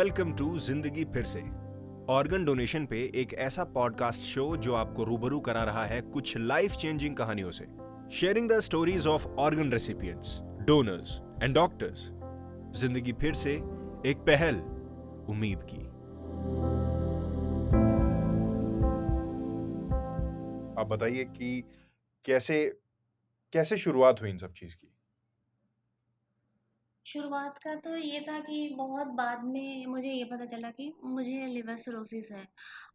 Welcome to ज़िंदगी फिर से। ऑर्गन डोनेशन पे एक ऐसा पॉडकास्ट शो जो आपको रूबरू करा रहा है कुछ लाइफ चेंजिंग कहानियों से। Sharing the stories of organ recipients donors and doctors ज़िंदगी फिर से एक पहल, उम्मीद की। आप बताइए कि कैसे कैसे शुरुआत हुई इन सब चीज़ की? शुरुआत का तो ये था कि बहुत बाद में मुझे ये पता चला कि मुझे लिवर सिरोसिस है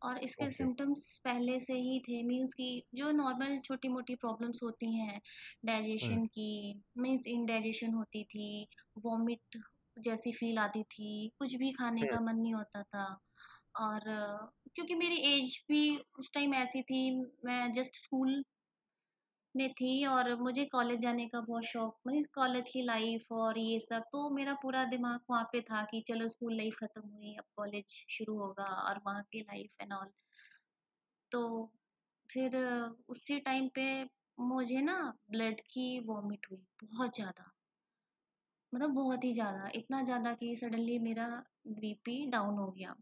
और इसके ओके। सिम्टम्स पहले से ही थे मीन्स कि जो नॉर्मल छोटी मोटी प्रॉब्लम्स होती हैं हम्म। डाइजेशन की मीन्स इनडाइजेशन होती थी वॉमिट जैसी फील आती थी कुछ भी खाने हम्म। का मन नहीं होता था और अ, क्योंकि मेरी एज भी उस टाइम ऐसी थी मैं जस्ट स्कूल में थी और मुझे कॉलेज जाने का बहुत शौक मीन्स कॉलेज की लाइफ और ये सब तो मेरा पूरा दिमाग वहाँ पे था कि चलो स्कूल लाइफ खत्म हुई, अब कॉलेज शुरू होगा और वहाँ की लाइफ एंड ऑल। तो फिर उसी टाइम पे मुझे ना ब्लड की वॉमिट हुई बहुत ज़्यादा मतलब बहुत ही ज़्यादा, इतना ज़्यादा कि सडनली मेरा बीपी डाउन हो गया।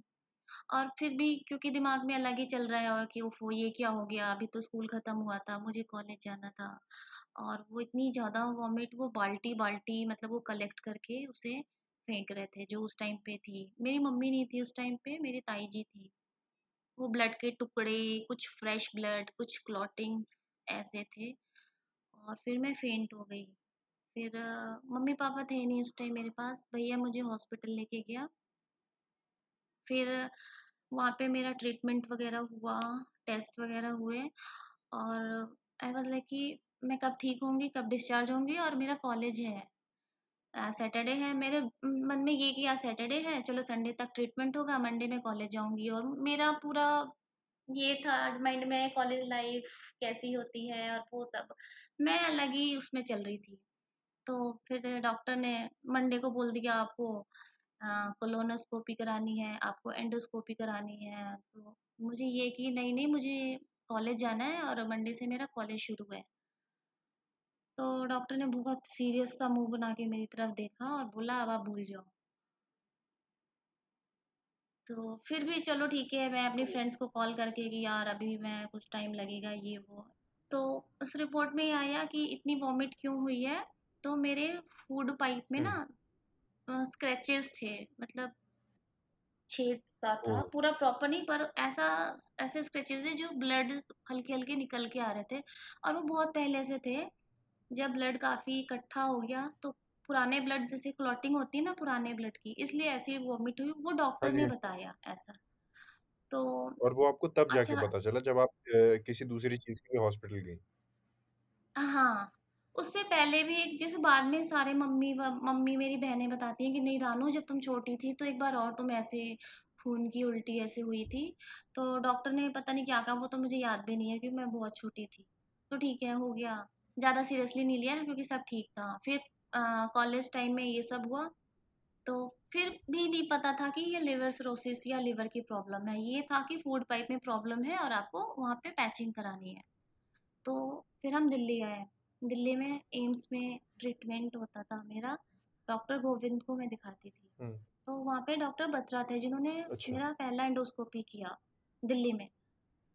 और फिर भी क्योंकि दिमाग में अलग ही चल रहा है और कि ओफ़ो ये क्या हो गया? अभी तो स्कूल ख़त्म हुआ था, मुझे कॉलेज जाना था। और वो इतनी ज़्यादा वॉमिट वो बाल्टी बाल्टी मतलब वो कलेक्ट करके उसे फेंक रहे थे, जो उस टाइम पे थी। मेरी मम्मी नहीं थी उस टाइम पे, मेरी ताई जी थी। वो ब्लड के टुकड़े, कुछ फ्रेश ब्लड कुछ क्लॉटिंग्स ऐसे थे। और फिर मैं फेंट हो गई। फिर मम्मी पापा थे नहीं उस टाइम मेरे पास, भैया मुझे हॉस्पिटल लेके गया। फिर वहाँ पे मेरा ट्रीटमेंट वगैरह हुआ, टेस्ट वगैरह हुए और आई वाज़ लाइक कि मैं कब ठीक होंगी, कब डिस्चार्ज होंगी और मेरा कॉलेज है। सैटरडे है मेरे मन में ये कि आज सैटरडे है, चलो संडे तक ट्रीटमेंट होगा, मंडे में कॉलेज जाऊँगी और मेरा पूरा ये था माइंड में कॉलेज लाइफ़ कैसी होती है और वो सब। मैं अलग ही उसमें चल रही थी। तो फिर डॉक्टर ने मंडे को बोल दिया आपको कोलोनोस्कोपी करानी है, आपको एंडोस्कोपी करानी है। तो मुझे ये कि नहीं, नहीं मुझे कॉलेज जाना है और मंडे से मेरा कॉलेज शुरू है। तो डॉक्टर ने बहुत सीरियस सा मुँह बना के मेरी तरफ़ देखा और बोला अब आप भूल जाओ। तो फिर भी चलो ठीक है, मैं अपनी फ्रेंड्स को कॉल करके कि यार अभी मैं कुछ टाइम लगेगा ये वो। तो उस रिपोर्ट में आया कि इतनी वॉमिट क्यों हुई है, तो मेरे फ़ूड पाइप में ना हम्म अ, स्क्रैचेस थे मतलब छेद सा था पूरा प्रॉपर नहीं पर ऐसा ऐसे स्क्रैचेस है जो ब्लड हल्के हल्के निकल के आ रहे थे और वो बहुत पहले से थे। जब ब्लड काफ़ी इकट्ठा हो गया तो पुराने ब्लड जैसे क्लॉटिंग होती है ना पुराने ब्लड की इसलिए ऐसी वॉमिट हुई वो हाँ डॉक्टर जी। ने हाँ बताया ऐसा। तो और वो आपको तब जाके अच्छा पता चला जब आप अ, किसी दूसरी चीज़ के लिए हॉस्पिटल गई? हाँ, उससे पहले भी एक जैसे बाद में सारे मम्मी व मम्मी मेरी बहनें बताती हैं कि नहीं रानू जब तुम छोटी थी तो एक बार और तुम ऐसे खून की उल्टी ऐसे हुई थी। तो डॉक्टर ने पता नहीं क्या कहा वो तो मुझे याद भी नहीं है क्योंकि मैं बहुत छोटी थी। तो ठीक है हो गया, ज़्यादा सीरियसली नहीं लिया क्योंकि सब ठीक था। फिर कॉलेज टाइम में ये सब हुआ तो फिर भी नहीं पता था कि ये लिवर सिरोसिस या लिवर की प्रॉब्लम है। ये था कि फ़ूड पाइप में प्रॉब्लम है और आपको वहाँ पे पैचिंग करानी है। तो फिर हम दिल्ली आए दिल्ली में एम्स में ट्रीटमेंट होता था मेरा। डॉक्टर गोविंद को मैं दिखाती थी। हम्म। तो वहाँ पे डॉक्टर बत्रा थे जिन्होंने अच्छा। मेरा पहला एंडोस्कोपी किया दिल्ली में।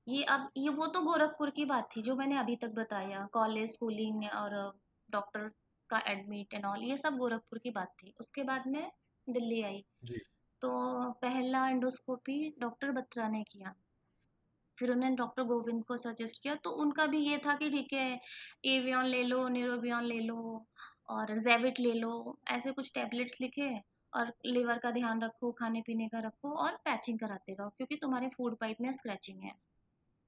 ये अब ये वो तो गोरखपुर की बात थी जो मैंने अभी तक बताया। कॉलेज स्कूलिंग और डॉक्टर का एडमिट एंड ऑल ये सब गोरखपुर की बात थी। उसके बाद मैं दिल्ली आई। जी। तो पहला एंडोस्कोपी डॉक्टर बत्रा ने किया। फिर उन्होंने डॉक्टर गोविंद को सजेस्ट किया तो उनका भी ये था कि ठीक है एवियन ले लो निरोबियन ले लो और जेविट ले लो ऐसे कुछ टैबलेट्स लिखे और लिवर का ध्यान रखो खाने पीने का रखो और पैचिंग कराते रहो क्योंकि तुम्हारे फ़ूड पाइप में स्क्रैचिंग है।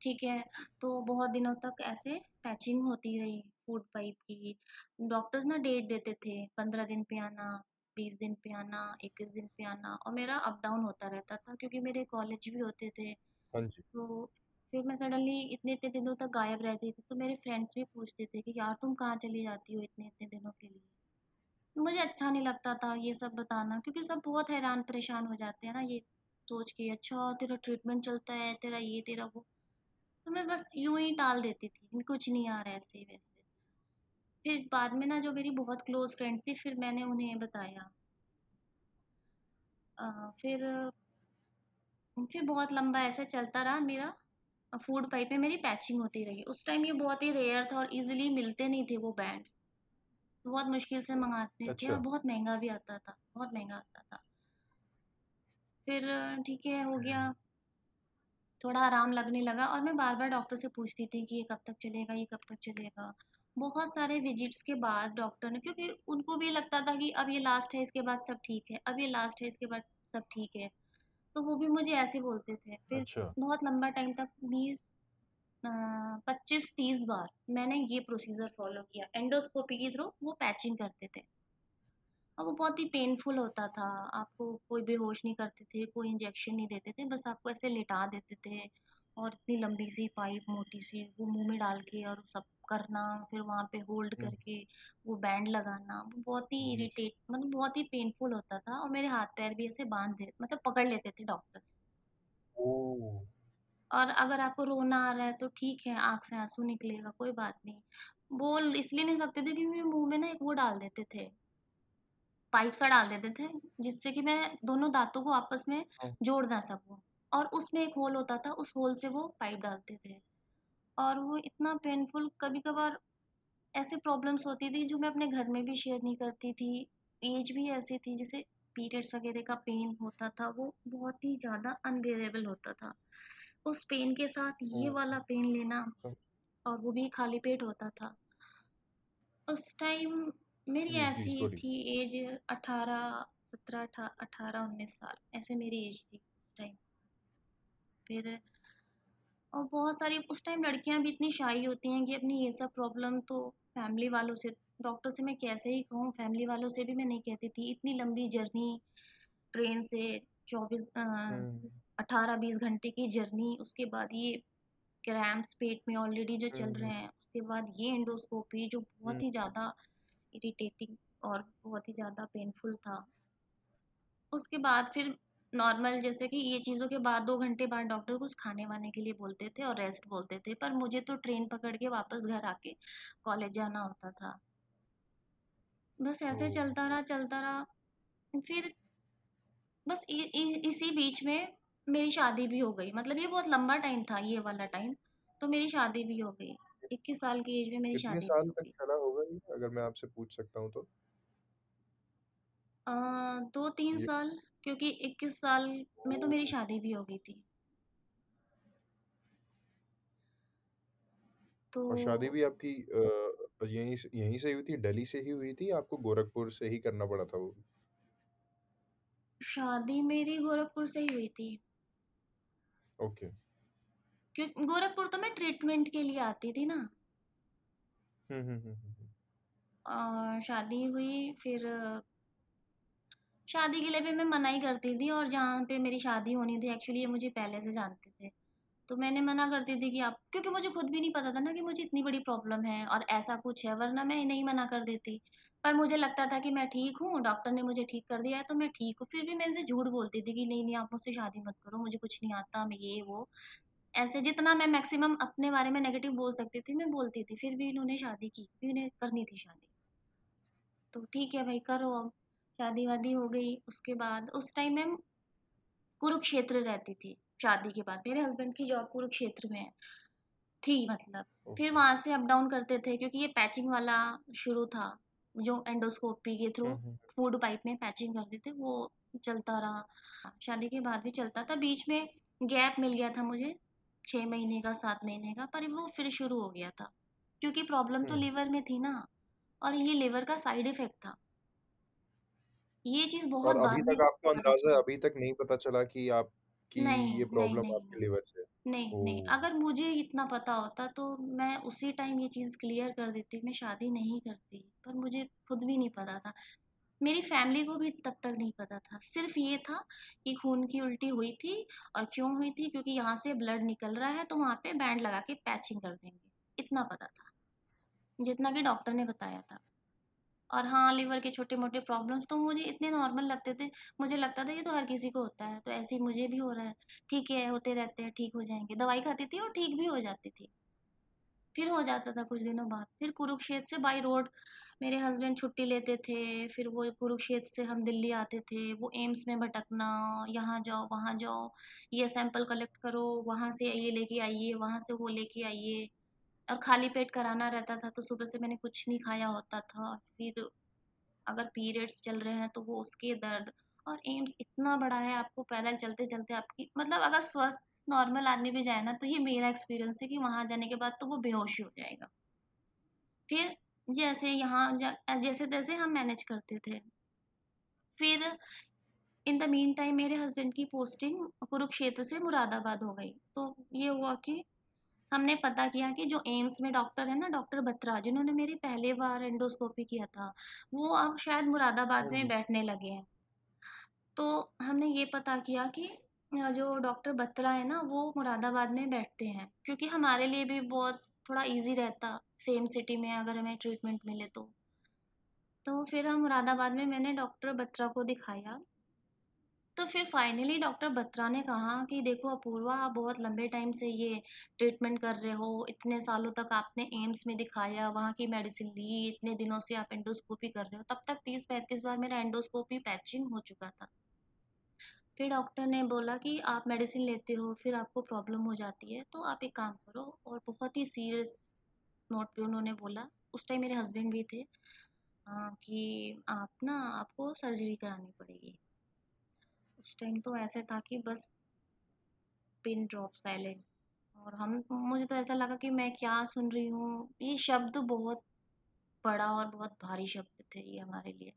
ठीक है तो बहुत दिनों तक ऐसे पैचिंग होती रही फ़ूड पाइप की। डॉक्टर्स ना डेट देते थे पंद्रह दिन पे आना बीस दिन पे आना इक्कीस दिन पे आना और मेरा अप डाउन होता रहता था क्योंकि मेरे कॉलेज भी होते थे। हाँ तो फिर मैं सडनली इतने इतने दिनों तक गायब रहती थी तो मेरे फ्रेंड्स भी पूछते थे कि यार तुम कहाँ चली जाती हो इतने इतने दिनों के लिए? तो मुझे अच्छा नहीं लगता था ये सब बताना क्योंकि सब बहुत हैरान परेशान हो जाते हैं ना ये सोच के अच्छा तेरा ट्रीटमेंट चलता है तेरा ये तेरा वो। तो मैं बस यूँ ही टाल देती थी कुछ नहीं आ रहा ऐसे वैसे। फिर बाद में ना जो मेरी बहुत क्लोज फ्रेंड्स थी फिर मैंने उन्हें बताया। अ, फिर फिर बहुत लंबा ऐसा चलता रहा मेरा। फ़ूड पाइप में मेरी पैचिंग होती रही। उस टाइम ये बहुत ही रेयर था और ईज़िली मिलते नहीं थे वो बैंड्स। बहुत मुश्किल से मँगाते थे और अच्छा। बहुत महँगा भी आता था, बहुत महँगा आता था। फिर ठीक है, हो गया। थोड़ा आराम लगने लगा और मैं बार-बार डॉक्टर से पूछती थी कि ये कब तक चलेगा, ये कब तक चलेगा? बहुत सारे विज़िट्स के बाद डॉक्टर ने क्योंकि उनको भी लगता था कि अब ये लास्ट है, इसके बाद सब ठीक है, अब ये लास्ट है, इसके बाद सब ठीक है। तो वो भी मुझे ऐसे बोलते थे। फिर अच्छा। बहुत लंबा टाइम तक 20 अ, 25-30 बार मैंने ये प्रोसीजर फ़ॉलो किया। एंडोस्कोपी के थ्रू वो पैचिंग करते थे। और वो बहुत ही पेनफुल होता था। आपको कोई बेहोश नहीं करते थे, कोई इंजेक्शन नहीं देते थे, बस आपको ऐसे लिटा देते थे और इतनी लंबी-सी पाइप मोटी-सी वो मुँह में डाल के और सब करना, फिर वहाँ पे होल्ड हुँ। करके वो बैंड लगाना, वो बहुत ही जी। इरिटेट मतलब बहुत ही पेनफुल होता था और मेरे हाथ-पैर भी ऐसे बाँध दे मतलब पकड़ लेते थे डॉक्टर्स। ओह! और अगर आपको रोना आ रहा है तो ठीक है, आँख से आँसू निकलेगा, कोई बात नहीं। बोल इसलिए नहीं सकते थे क्योंकि मेरे मुँह में ना एक वो डाल देते थे पाइप सा डाल देते थे, जिससे कि मैं दोनों दाँतों को आपस में हाँ। जोड़ ना सकूँ और उसमें एक होल होता था, उस होल से वो पाइप डालते थे और वो इतना पेनफुल कभी-कभार ऐसी प्रॉब्लम्स होती थी जो मैं अपने घर में भी शेयर नहीं करती थी। एज भी ऐसी थी जैसे पीरियड्स वगैरह का पेन होता था, वो बहुत ही ज़्यादा अनबियरेबल होता था। उस पेन के साथ ये वाला पेन लेना हाँ। और वो भी खाली पेट होता था। उस टाइम मेरी ऐसी थी एज 18 17 अठा 18-19 साल ऐसे मेरी एज थी उस टाइम। फिर और बहुत सारी उस टाइम लड़कियाँ भी इतनी शाई होती हैं कि अपनी ये सब प्रॉब्लम तो फैमिली वालों से डॉक्टर से मैं कैसे ही कहूँ, फैमिली वालों से भी मैं नहीं कहती थी। इतनी लंबी जर्नी ट्रेन से 24 अ, हुँ। 18-20 घंटे की जर्नी, उसके बाद ये क्रैम्प्स पेट में ऑलरेडी जो चल रहे हैं, उसके बाद ये एंडोस्कोपी जो बहुत ही ज़्यादा इरिटेटिंग और बहुत ही ज़्यादा पेनफुल था। उसके बाद फिर नॉर्मल जैसे कि ये चीज़ों के बाद दो घंटे बाद डॉक्टर कुछ खाने-वाने के लिए बोलते थे और रेस्ट बोलते थे, पर मुझे तो ट्रेन पकड़ के वापस घर आके कॉलेज जाना होता था। बस ऐसे! चलता रहा, चलता रहा। फिर बस इ इ इसी बीच में मेरी शादी भी हो गई। मतलब ये बहुत लंबा टाइम था ये वाला टाइम, तो मेरी शादी भी हो गई। 21 साल की एज में मेरी कितने शादी भी साल हो तक गई। चला होगा ये अगर मैं आपसे पूछ सकता हूँ तो? अ, 2-3 ये साल क्योंकि 21 साल में तो मेरी शादी भी हो गई थी। तो और शादी भी आपकी अ, यहीं से यहीं से हुई थी, दिल्ली से ही हुई थी आपको गोरखपुर से ही करना पड़ा था वो? शादी मेरी गोरखपुर से ही हुई थी। ओके। क्यों गोरखपुर तो मैं ट्रीटमेंट के लिए आती थी ना। हुँ, हुँ, हुँ, हुँ, हुँ। अ, शादी हुई फिर शादी के लिए भी मैं मना ही करती थी और जहाँ पे मेरी शादी होनी थी एक्चुअली ये मुझे पहले से जानते थे। तो मैंने मना करती थी कि आप क्योंकि मुझे खुद भी नहीं पता था ना कि मुझे इतनी बड़ी प्रॉब्लम है और ऐसा कुछ है वरना मैं नहीं मना कर देती। पर मुझे लगता था कि मैं ठीक हूँ, डॉक्टर ने मुझे ठीक कर दिया है तो मैं ठीक हूँ। फिर भी मैं इनसे झूठ बोलती थी कि नहीं, नहीं आप मुझसे शादी मत करो, मुझे कुछ नहीं आता, मैं ये वो। ऐसे जितना मैं मैक्सिमम अपने बारे में नेगेटिव बोल सकती थी, मैं बोलती थी। फिर भी इन्होंने शादी की क्योंकि उन्हें करनी थी शादी। तो ठीक है भाई करो अब। शादी-वादी हो गई, उसके बाद उस टाइम मैं कुरुक्षेत्र रहती थी, शादी के बाद। मेरे हस्बैंड की जॉब कुरुक्षेत्र में है थी मतलब। फिर। वहाँ से अप डाउन करते थे क्योंकि ये पैचिंग वाला शुरू था, जो एंडोस्कोपी के थ्रू। फ़ूड पाइप में पैचिंग करते थे, वो चलता रहा। शादी के बाद भी चलता था, बीच में गैप मिल गया था मुझे 6 महीने का, सात महीने का, पर वो फिर शुरू हो गया था। क्योंकि प्रॉब्लम तो लीवर में थी ना और ये लिवर का साइड इफ़ेक्ट था। ये चीज़ बहुत और अभी तक आपको अंदाज़ा अभी तक नहीं पता चला कि आपकी नहीं, ये नहीं, प्रॉब्लम नहीं, आपके नहीं। लिवर से है? नहीं, नहीं, ओह! अगर मुझे इतना पता होता तो मैं उसी टाइम ये चीज़ क्लियर कर देती, मैं शादी नहीं करती। पर मुझे खुद भी नहीं पता था। मेरी फैमिली को भी तब तक नहीं पता था। सिर्फ़ ये था कि खून की उल्टी हुई थी और क्यों हुई थी क्योंकि यहाँ से ब्लड निकल रहा है तो वहाँ पे बैंड लगा के पैचिंग कर देंगे, इतना पता था। जितना कि डॉक्टर ने बताया था। और हाँ, लीवर के छोटे-मोटे प्रॉब्लम्स तो मुझे इतने नॉर्मल लगते थे, मुझे लगता था ये तो हर किसी को होता है, तो ऐसे ही मुझे भी हो रहा है। ठीक है, होते रहते हैं, ठीक हो जाएँगे। दवाई खाती थी और ठीक भी हो जाती थी। फिर हो जाता था कुछ दिनों बाद। फिर कुरुक्षेत्र से बाई रोड मेरे हस्बैंड छुट्टी लेते थे फिर वो कुरुक्षेत्र से हम दिल्ली आते थे। वो एम्स में भटकना यहाँ जाओ वहाँ जाओ ये सैंपल कलेक्ट करो वहाँ से ये लेके आइए वहाँ से वो लेके आइए। और खाली पेट कराना रहता था तो सुबह से मैंने कुछ नहीं खाया होता था। फिर अगर पीरियड्स चल रहे हैं तो वो उसके दर्द और एम्स इतना बड़ा है आपको पैदल चलते चलते आपकी मतलब अगर स्वस्थ नॉर्मल आदमी भी जाए ना तो ये मेरा एक्सपीरियंस है कि वहाँ जाने के बाद तो वो बेहोश हो जाएगा। फिर जैसे यहाँ जैसे तैसे हम मैनेज करते थे। फिर इन द मीन टाइम मेरे हस्बैंड की पोस्टिंग कुरुक्षेत्र से मुरादाबाद हो गई। तो ये हुआ कि हमने पता किया कि जो एम्स में डॉक्टर है ना डॉक्टर बत्रा जिन्होंने मेरी पहले बार एंडोस्कोपी किया था वो अब शायद मुरादाबाद में हम्म। बैठने लगे हैं। तो हमने ये पता किया कि जो डॉक्टर बत्रा है ना वो मुरादाबाद में बैठते हैं क्योंकि हमारे लिए भी बहुत थोड़ा इजी रहता सेम सिटी में अगर हमें ट्रीटमेंट मिले तो। तो फिर हम मुरादाबाद में मैंने डॉक्टर बत्रा को दिखाया। तो फिर फाइनली डॉक्टर बत्रा ने कहा कि देखो अपूर्वा आप बहुत लंबे टाइम से ये ट्रीटमेंट कर रहे हो इतने सालों तक आपने एम्स में दिखाया वहाँ की मेडिसिन ली इतने दिनों से आप एंडोस्कोपी कर रहे हो तब तक तीस पैंतीस बार मेरा एंडोस्कोपी पैचिंग हो चुका था। फिर डॉक्टर ने बोला कि आप मेडिसिन लेते हो फिर आपको प्रॉब्लम हो जाती है तो आप एक काम करो और बहुत ही सीरियस नोट पे उन्होंने बोला उस टाइम मेरे हस्बैंड भी थे आ, कि आप ना आपको सर्जरी करानी पड़ेगी। उस टाइम तो ऐसे था कि बस पिन ड्रॉप साइलेंट। और हम, मुझे तो ऐसा लगा कि मैं क्या सुन रही हूँ। ये शब्द बहुत बड़ा और बहुत भारी शब्द थे ये हमारे लिए।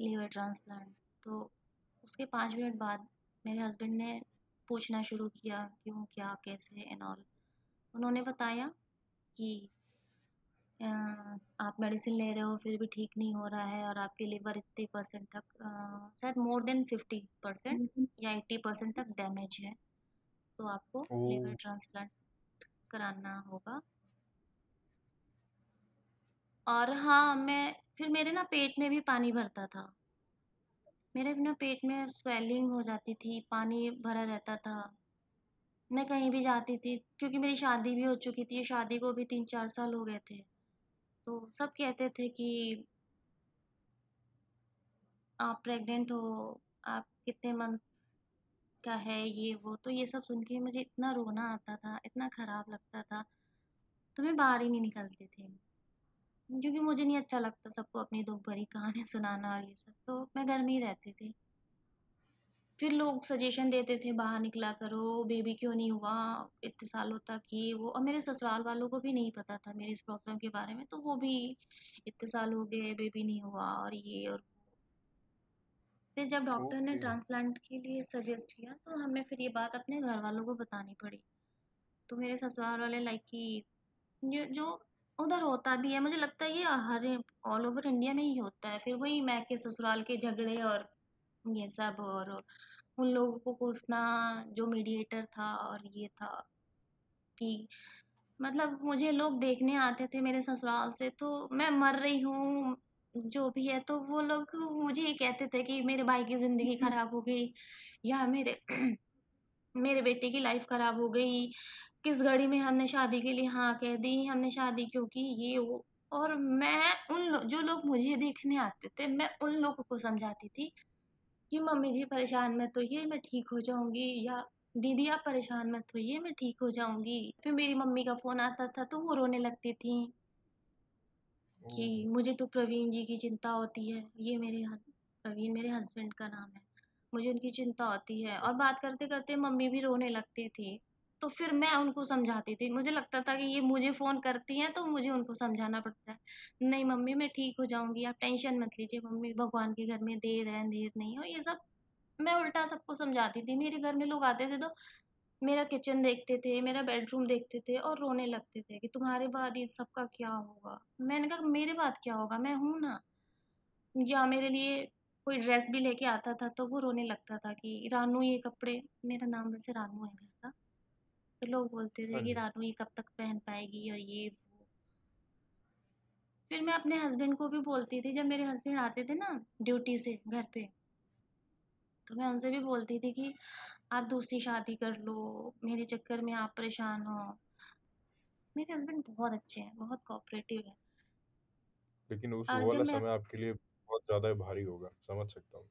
Liver transplant. तो उसके पाँच मिनट बाद मेरे हस्बैंड ने पूछना शुरू किया, क्यों, क्या, कैसे एंड ऑल उन्होंने बताया कि आप मेडिसिन ले रहे हो फिर भी ठीक नहीं हो रहा है और आपके लिवर इतने परसेंट तक शायद मोर देन फिफ्टी परसेंट या एट्टी परसेंट तक डैमेज है। तो आपको लिवर ट्रांसप्लांट कराना होगा। और हाँ मैं फिर मेरे ना पेट में भी पानी भरता था। मेरे ना पेट में स्वेलिंग हो जाती थी पानी भरा रहता था। मैं कहीं भी जाती थी क्योंकि मेरी शादी भी हो चुकी थी शादी को भी तीन चार साल हो गए थे। तो सब कहते थे कि आप प्रेग्नेंट हो, आप कितने मंथ का है ये, वो तो ये सब सुन के मुझे इतना रोना आता था, इतना ख़राब लगता था तो मैं बाहर ही नहीं निकलती थी। क्योंकि मुझे नहीं अच्छा लगता सबको अपनी दुख भरी कहानी सुनाना और ये सब तो मैं घर में ही रहती थी। फिर लोग सजेशन देते थे बाहर निकला करो बेबी क्यों नहीं हुआ इतने सालों तक ये वो। और मेरे ससुराल वालों को भी नहीं पता था मेरी इस प्रॉब्लम के बारे में तो वो भी इतने साल हो गए बेबी नहीं हुआ और ये और फिर जब डॉक्टर ने ट्रांसप्लांट के लिए सजेस्ट किया तो हमें फिर ये बात अपने घर वालों को बतानी पड़ी। तो मेरे ससुराल वाले लाइक कि जो जो उधर होता भी है मुझे लगता है ये हर ऑल ओवर इंडिया में ही होता है। फिर वही मैं के ससुराल के झगड़े और ये सब और उन लोगों को कोसना जो मीडिएटर था और ये था कि मतलब मुझे लोग देखने आते थे मेरे ससुराल से तो मैं मर रही हूँ जो भी है तो वो लोग मुझे ये कहते थे कि मेरे भाई की ज़िंदगी ख़राब हो गई या मेरे मेरे बेटे की लाइफ ख़राब हो गई। किस घड़ी में हमने शादी के लिए हाँ कह दी हमने शादी क्यों की ये वो। और मैं उन लो, जो लोग मुझे देखने आते थे मैं उन लोगों को समझाती थी कि मम्मी जी परेशान मत ये मैं ठीक हो जाऊँगी या दीदी आप परेशान मत ये मैं ठीक हो जाऊँगी। फिर मेरी मम्मी का फ़ोन आता था तो वो रोने लगती थी कि मुझे तो प्रवीण जी की चिंता होती है ये मेरे प्रवीण मेरे हस्बैंड का नाम है मुझे उनकी चिंता होती है। और बात करते करते मम्मी भी रोने लगती थी। तो फिर मैं उनको समझाती थी। मुझे लगता था कि ये मुझे फ़ोन करती हैं तो मुझे उनको समझाना पड़ता है। नहीं मम्मी, मैं ठीक हो जाऊँगी, आप टेंशन मत लीजिए, मम्मी भगवान के घर में देर है अंधेर नहीं और ये सब मैं उल्टा सबको समझाती थी। मेरे घर में लोग आते थे तो मेरा किचन देखते थे, मेरा बेडरूम देखते थे और रोने लगते थे कि तुम्हारे बाद ये सबका क्या होगा? मैंने कहा, मेरे बाद क्या होगा? मैं हूँ ना। या मेरे लिए कोई ड्रेस भी लेके आता था तो वो रोने लगता था कि रानू ये कपड़े, मेरा नाम वैसे रानू है घर का। तो लोग बोलते थे हाँ कि जी। रानू ये कब तक पहन पाएगी और ये वो फिर मैं अपने हस्बैंड को भी बोलती थी जब मेरे हस्बैंड आते थे ना ड्यूटी से घर पे तो मैं उनसे भी बोलती थी कि आप दूसरी शादी कर लो मेरे चक्कर में आप परेशान हो मेरे हस्बैंड बहुत अच्छे हैं बहुत कोऑपरेटिव है लेकिन उस और वो जब वाला मैं समय आपके लिए बहुत ज़्यादा भारी होगा, समझ सकता हूँ।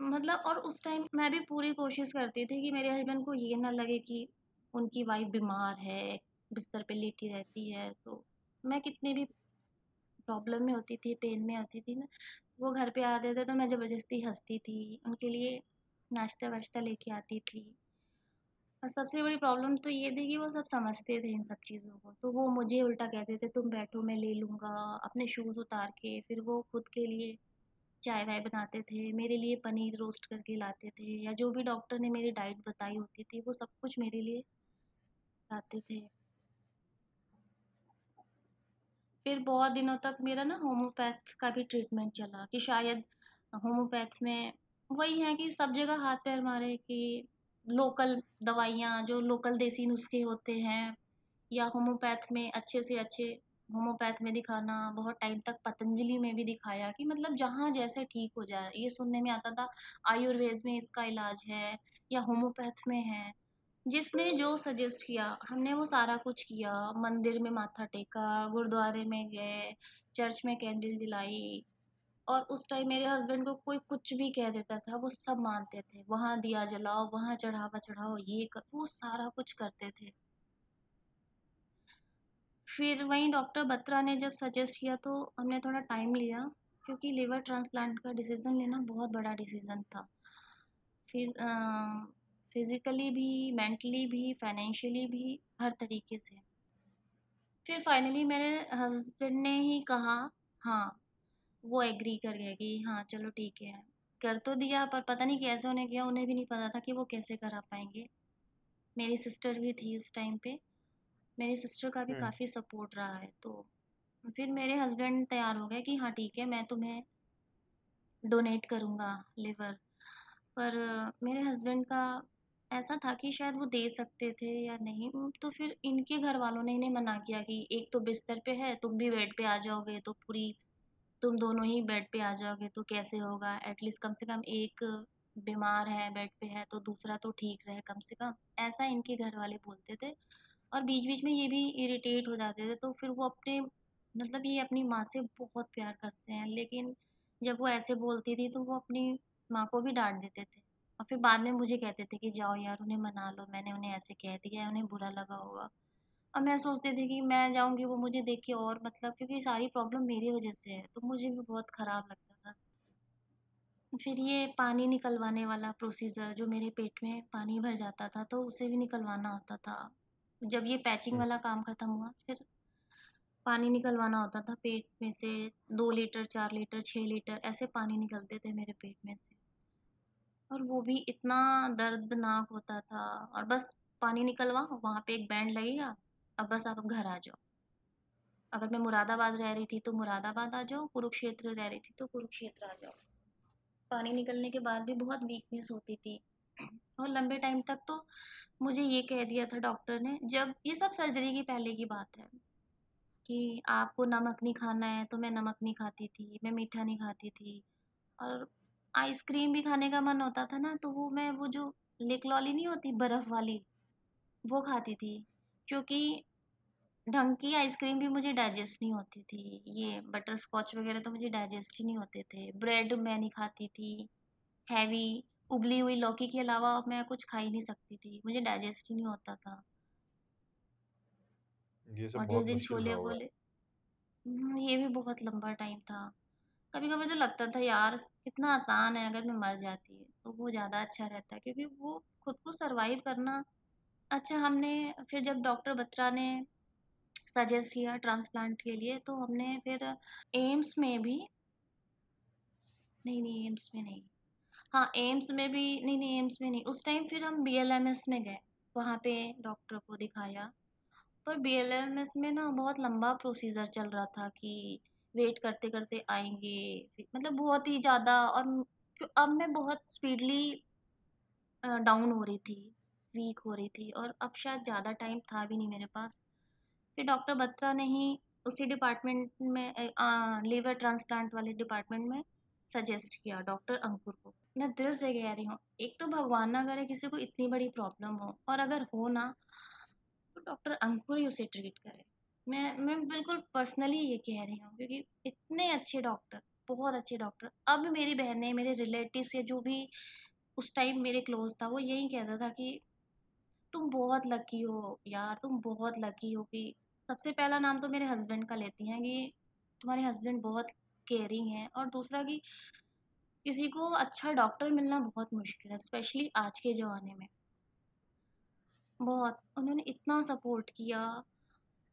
मतलब और उस टाइम मैं भी पूरी कोशिश करती थी कि मेरे हस्बैंड को ये ना लगे कि उनकी वाइफ बीमार है, बिस्तर पे लेटी रहती है, तो मैं कितनी भी प्रॉब्लम में होती थी, पेन में आती थी ना, वो घर पे आते थे तो मैं ज़बरदस्ती हंसती थी, उनके लिए नाश्ता-वाश्ता लेके आती थी। और सबसे बड़ी प्रॉब्लम तो ये थी कि वो सब समझते थे इन सब चीज़ों को, तो वो मुझे उल्टा कहते थे, "तुम बैठो मैं ले लूँगा।" अपने शूज़ उतार के फिर वो खुद के लिए चाय-वाय बनाते थे, मेरे लिए पनीर रोस्ट करके लाते थे या जो भी डॉक्टर ने मेरी डाइट बताई होती थी, वो सब कुछ मेरे लिए लाते थे। फिर बहुत दिनों तक मेरा ना होम्योपैथ का भी ट्रीटमेंट चला कि शायद होम्योपैथ्स में वही है कि सब जगह हाथ पैर मारे कि लोकल दवाइयाँ, जो लोकल देसी नुस्खे होते हैं, या होम्योपैथ में अच्छे से अच्छे होम्योपैथ में दिखाना, बहुत टाइम तक पतंजलि में भी दिखाया कि मतलब जहाँ जैसे ठीक हो जाए ये सुनने में आता था, आयुर्वेद में इसका इलाज है, या होम्योपैथ में है जिसने जो सजेस्ट किया हमने वो सारा कुछ किया। मंदिर में माथा टेका गुरुद्वारे में गए चर्च में कैंडल जलाई। और उस टाइम मेरे हस्बैंड को कोई कुछ भी कह देता था वो सब मानते थे। वहाँ दिया जलाओ वहाँ चढ़ावा चढ़ाओ ये कर, वो सारा कुछ करते थे। फिर वहीं डॉक्टर बत्रा ने जब सजेस्ट किया तो हमने थोड़ा टाइम लिया क्योंकि लिवर ट्रांसप्लांट का डिसीज़न लेना बहुत बड़ा डिसीज़न था। फिर फिज़िकली भी मेंटली भी फाइनेंशियली भी हर तरीके से। फिर फाइनली मेरे हस्बैंड ने ही कहा हाँ वो एग्री कर गया कि हाँ चलो ठीक है। कर तो दिया पर पता नहीं कैसे उन्हें किया उन्हें भी नहीं पता था कि वो कैसे करा पाएँगे। मेरी सिस्टर भी थी उस टाइम पे। मेरी सिस्टर का भी काफ़ी सपोर्ट रहा है तो फिर मेरे हस्बैंड तैयार हो गए कि हाँ ठीक है मैं तुम्हें डोनेट करूँगा लिवर पर मेरे हस्बैंड का ऐसा था कि शायद वो दे सकते थे या नहीं। तो फिर इनके घर वालों ने इन्हें मना किया कि एक तो बिस्तर पे है, तुम भी बेड पे आ जाओगे तो पूरी तुम दोनों ही बेड पे आ जाओगे तो कैसे होगा? एटलीस्ट कम से कम एक बीमार है, बेड पे है तो दूसरा तो ठीक रहे कम से कम। ऐसा इनके घर वाले बोलते थे। और बीच बीच में ये भी इरिटेट हो जाते थे तो फिर वो अपने मतलब ये अपनी माँ से बहुत प्यार करते हैं, लेकिन जब वो ऐसे बोलती थी तो वो अपनी माँ को भी डांट देते थे। और फिर बाद में मुझे कहते थे कि जाओ यार उन्हें मना लो। मैंने उन्हें ऐसे कह दिया है उन्हें बुरा लगा होगा। और मैं सोचती थी कि मैं जाऊँगी वो मुझे देख के और मतलब क्योंकि सारी प्रॉब्लम मेरी वजह से है तो मुझे भी बहुत ख़राब लगता था। फिर ये पानी निकलवाने वाला प्रोसीजर जो मेरे पेट में पानी भर जाता था तो उसे भी निकलवाना होता था। जब ये पैचिंग वाला काम ख़त्म हुआ फिर पानी निकलवाना होता था पेट में से दो लीटर चार लीटर छः लीटर ऐसे पानी निकलते थे मेरे पेट में से। और वो भी इतना दर्दनाक होता था। और बस पानी निकलवा वहाँ पे एक बैंड लगेगा, अब बस आप घर आ जाओ। अगर मैं मुरादाबाद रह रही थी तो मुरादाबाद आ जाओ, कुरुक्षेत्र रह रही थी तो कुरुक्षेत्र आ जाओ। पानी निकलने के बाद भी बहुत वीकनेस होती थी। और लंबे टाइम तक तो मुझे ये कह दिया था डॉक्टर ने, जब ये सब सर्जरी की पहले की बात है, कि आपको नमक नहीं खाना है तो मैं नमक नहीं खाती थी, मैं मीठा नहीं खाती थी। और आइसक्रीम भी खाने का मन होता था ना तो वो मैं वो जो लिक लॉली नहीं होती बर्फ़ वाली वो खाती थी। क्योंकि ढंग की आइसक्रीम भी मुझे डाइजेस्ट नहीं होती थी। ये बटर स्कॉच वगैरह तो मुझे डाइजेस्ट ही नहीं होते थे। ब्रेड मैं नहीं खाती थी। हैवी उबली हुई लौकी के अलावा मैं कुछ खा ही नहीं सकती थी। मुझे डाइजेस्ट ही नहीं होता था। ये सब और जिस बहुत दिन मुश्किल रहा छोले होगा। वोले हम्म, ये भी बहुत लंबा टाइम था। कभी कभी तो लगता था, यार, कितना आसान है, अगर मैं मर जाती है। तो वो ज़्यादा अच्छा रहता है, क्योंकि वो खुद को सरवाइव करना अच्छा हमने फिर जब डॉक्टर बत्रा ने सजेस्ट किया ट्रांसप्लांट के लिए तो हमने फिर एम्स में भी नहीं नहीं, एम्स में नहीं। हाँ एम्स में भी नहीं नहीं, एम्स में नहीं, उस टाइम फिर हम बीएलएमएस में गए, वहाँ पे डॉक्टर को दिखाया। पर बीएलएमएस में ना बहुत लंबा प्रोसीजर चल रहा था कि वेट करते करते आएँगे मतलब बहुत ही ज़्यादा और अब मैं बहुत स्पीडली डाउन हो रही थी वीक हो रही थी और अब शायद ज़्यादा टाइम था भी नहीं मेरे पास। फिर डॉक्टर बत्रा ने ही उसी डिपार्टमेंट में लीवर ट्रांसप्लांट वाले डिपार्टमेंट में सजेस्ट किया डॉक्टर अंकुर को। मैं दिल से कह रही हूँ, एक तो भगवान ना करे किसी को इतनी बड़ी प्रॉब्लम हो और अगर हो ना तो डॉक्टर अंकुर ही उसे ट्रीट करे। मैं मैं बिल्कुल पर्सनली ये कह रही हूँ क्योंकि इतने अच्छे डॉक्टर बहुत अच्छे डॉक्टर अब मेरी बहनें, मेरे रिलेटिव्स या जो भी उस टाइम मेरे क्लोज था, वो यही कहता था कि, तुम बहुत लकी हो यार, तुम बहुत लकी हो कि सबसे पहला नाम तो मेरे हस्बैंड का लेती हैं कि तुम्हारे हस्बैंड बहुत केयरिंग है और दूसरा कि किसी को अच्छा डॉक्टर मिलना बहुत मुश्किल है स्पेशली आज के ज़माने में। बहुत, उन्होंने इतना सपोर्ट किया